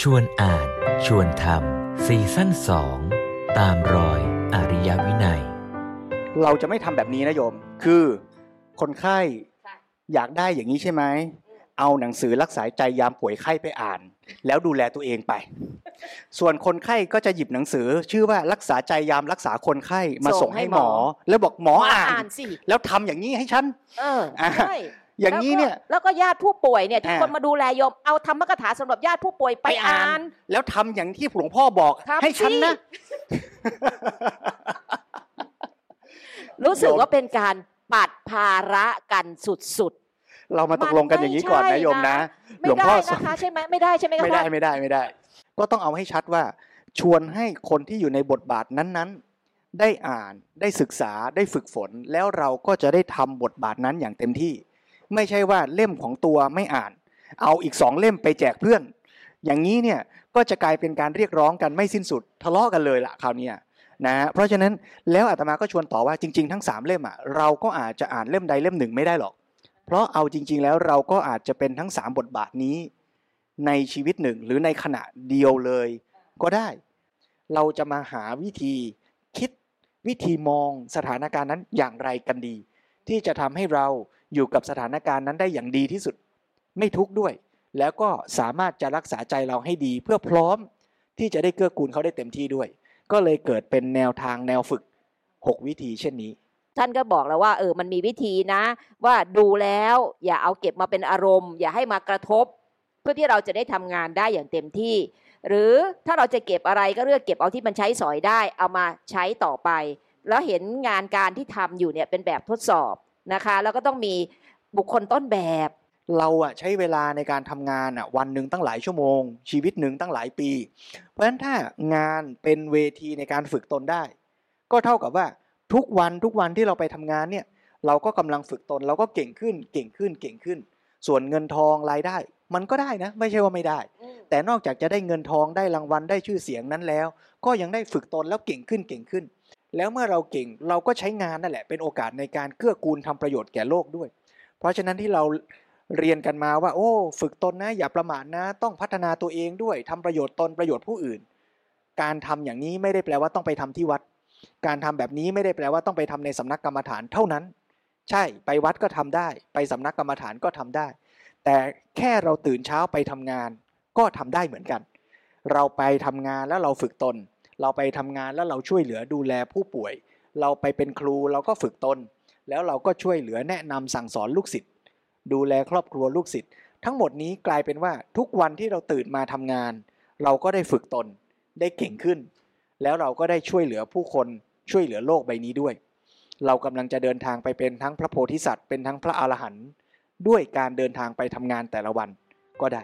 ชวนอ่าน ชวนทำซีซั่นสองตามรอยอริยวินัย เราจะไม่ทำแบบนี้นะโยม คือคนไข้ค่ะอยากได้อย่างนี้ใช่ไหม เอาหนังสือรักษาใจยามป่วยไข้ไปอ่าน แล้วดูแลตัวเองไป ส่วนคนไข้ก็จะหยิบหนังสือ ชื่อว่ารักษาใจยามรักษาคนไข้มาส่ส่งงให้ให้หมอหมอ แล้วบอกหมออ่านอ่านสิแล้วทำอย่างนี้ให้ฉัน เอออะใช่ อย่างนี้เนี่ยแล้วก็แล้วก็ญาติผู้ป่วยเนี่ยที่อ่าคนมาดูแลโยมเอาธรรมกถาสำหรับญาติผู้ป่วยไปอ่าน แล้วทำอย่างที่หลวงพ่อบอกทำให้ฉันสินะ รู้สึกโยมว่าเป็นการปัดภาระกันสุดเรามาตกลงกันอย่างนี้ก่อนนะโยมนะๆหไม่ลวงได้พ่อนะคะใช่ไหมไม่ได้ใช่ไหมคะไม่ได้ท่านไม่ได้ไม่ได้ ก็ต้องเอาให้ชัดว่า ชวนให้คนที่อยู่ในบทบาทนั้นๆได้อ่านได้ศึกษาได้ฝึกฝน แล้วเราก็จะได้ทำบทบาทนั้นอย่างเต็มที่ ไม่ใช่ว่าเล่มของตัวไม่อ่าน เอาอีกสองเล่มไปแจกเพื่อน อย่างนี้เนี่ยก็จะกลายเป็นการเรียกร้องกันไม่สิ้นสุดทะเลาะกันเลยละคราวนี้นะเพราะฉะนั้นแล้วอาตมาก็ชวนต่อว่าจริง ๆ ทั้งสามเล่มอะเราก็อาจจะอ่านเล่มใดเล่มหนึ่งไม่ได้หรอก เพราะเอาจริง ๆ แล้วเราก็อาจจะเป็นทั้งสามบทบาทนี้ ในชีวิตหนึ่งหรือในขณะเดียวเลย ก็ได้ เราจะมาหาวิธีคิดวิธีมองสถานการณ์นั้นอย่างไรกันดี ที่จะทำให้เรา อยู่กับสถานการณ์นั้นได้อย่างดีที่สุด ไม่ทุกข์ด้วย แล้วก็สามารถจะรักษาใจเราให้ดี เพื่อพร้อมที่จะได้เกื้อกูลเขาได้เต็มที่ด้วย ก็เลยเกิดเป็นแนวทางแนวฝึก 6 วิธีเช่นนี้ ท่านก็บอกแล้วว่าเออมันมีวิธีนะ ว่าดูแล้วอย่าเอาเก็บมาเป็นอารมณ์ อย่าให้มากระทบ เพื่อที่เราจะได้ทำงานได้อย่างเต็มที่ หรือถ้าเราจะเก็บอะไรก็เลือกเก็บเอาที่มันใช้สอยได้ เอามาใช้ต่อไป แล้วเห็นงานการที่ทำอยู่เนี่ยเป็นแบบทดสอบ นะคะ แล้วก็ต้องมีบุคคลต้นแบบ เราอะใช้เวลาในการทำงานอะวันหนึ่งตั้งหลายชั่วโมง ชีวิตหนึ่งตั้งหลายปี เพราะฉะนั้นถ้างานเป็นเวทีในการฝึกตนได้ ก็เท่ากับว่าทุกวันทุกวันที่เราไปทำงานเนี่ยเราก็กำลังฝึกตนเราก็เก่งขึ้นเก่งขึ้นเก่งขึ้น ส่วนเงินทองรายได้ มันก็ได้นะ ไม่ใช่ว่าไม่ได้ แต่นอกจากจะได้เงินทองได้รางวัลได้ชื่อเสียงนั้นแล้ว ก็ยังได้ฝึกตนแล้วเก่งขึ้นเก่งขึ้น แล้วเมื่อเราเก่งเราก็ใช้งานนั่นแหละเป็นโอกาสในการเกื้อกูลทำประโยชน์แก่โลกด้วย เพราะฉะนั้นที่เราเรียนกันมาว่า โอ้ ฝึกตนนะ อย่าประมาทนะ ต้องพัฒนาตัวเองด้วยทำประโยชน์ตนประโยชน์ผู้อื่น การทำอย่างนี้ไม่ได้แปลว่าต้องไปทำที่วัด การทำแบบนี้ไม่ได้แปลว่าต้องไปทำในสำนักกรรมฐานเท่านั้น ใช่ไปวัดก็ทำได้ ไปสำนักกรรมฐานก็ทำได้ แต่แค่เราตื่นเช้าไปทำงาน ก็ทำได้เหมือนกัน เราไปทำงานแล้วเราฝึกตน เราไปทำงานแล้วเราช่วยเหลือดูแลผู้ป่วย เราไปเป็นครูเราก็ฝึกตน แล้วเราก็ช่วยเหลือแนะนำสั่งสอนลูกศิษย์ดูแลครอบครัวลูกศิษย์ทั้งหมดนี้กลายเป็นว่าทุกวันที่เราตื่นมาทำงาน เราก็ได้ฝึกตน ได้เก่งขึ้น แล้วเราก็ได้ช่วยเหลือผู้คนช่วยเหลือโลกใบนี้ด้วย เรากำลังจะเดินทางไปเป็นทั้งพระโพธิสัตว์เป็นทั้งพระอรหันต์ด้วยการเดินทางไปทำงานแต่ละวันก็ได้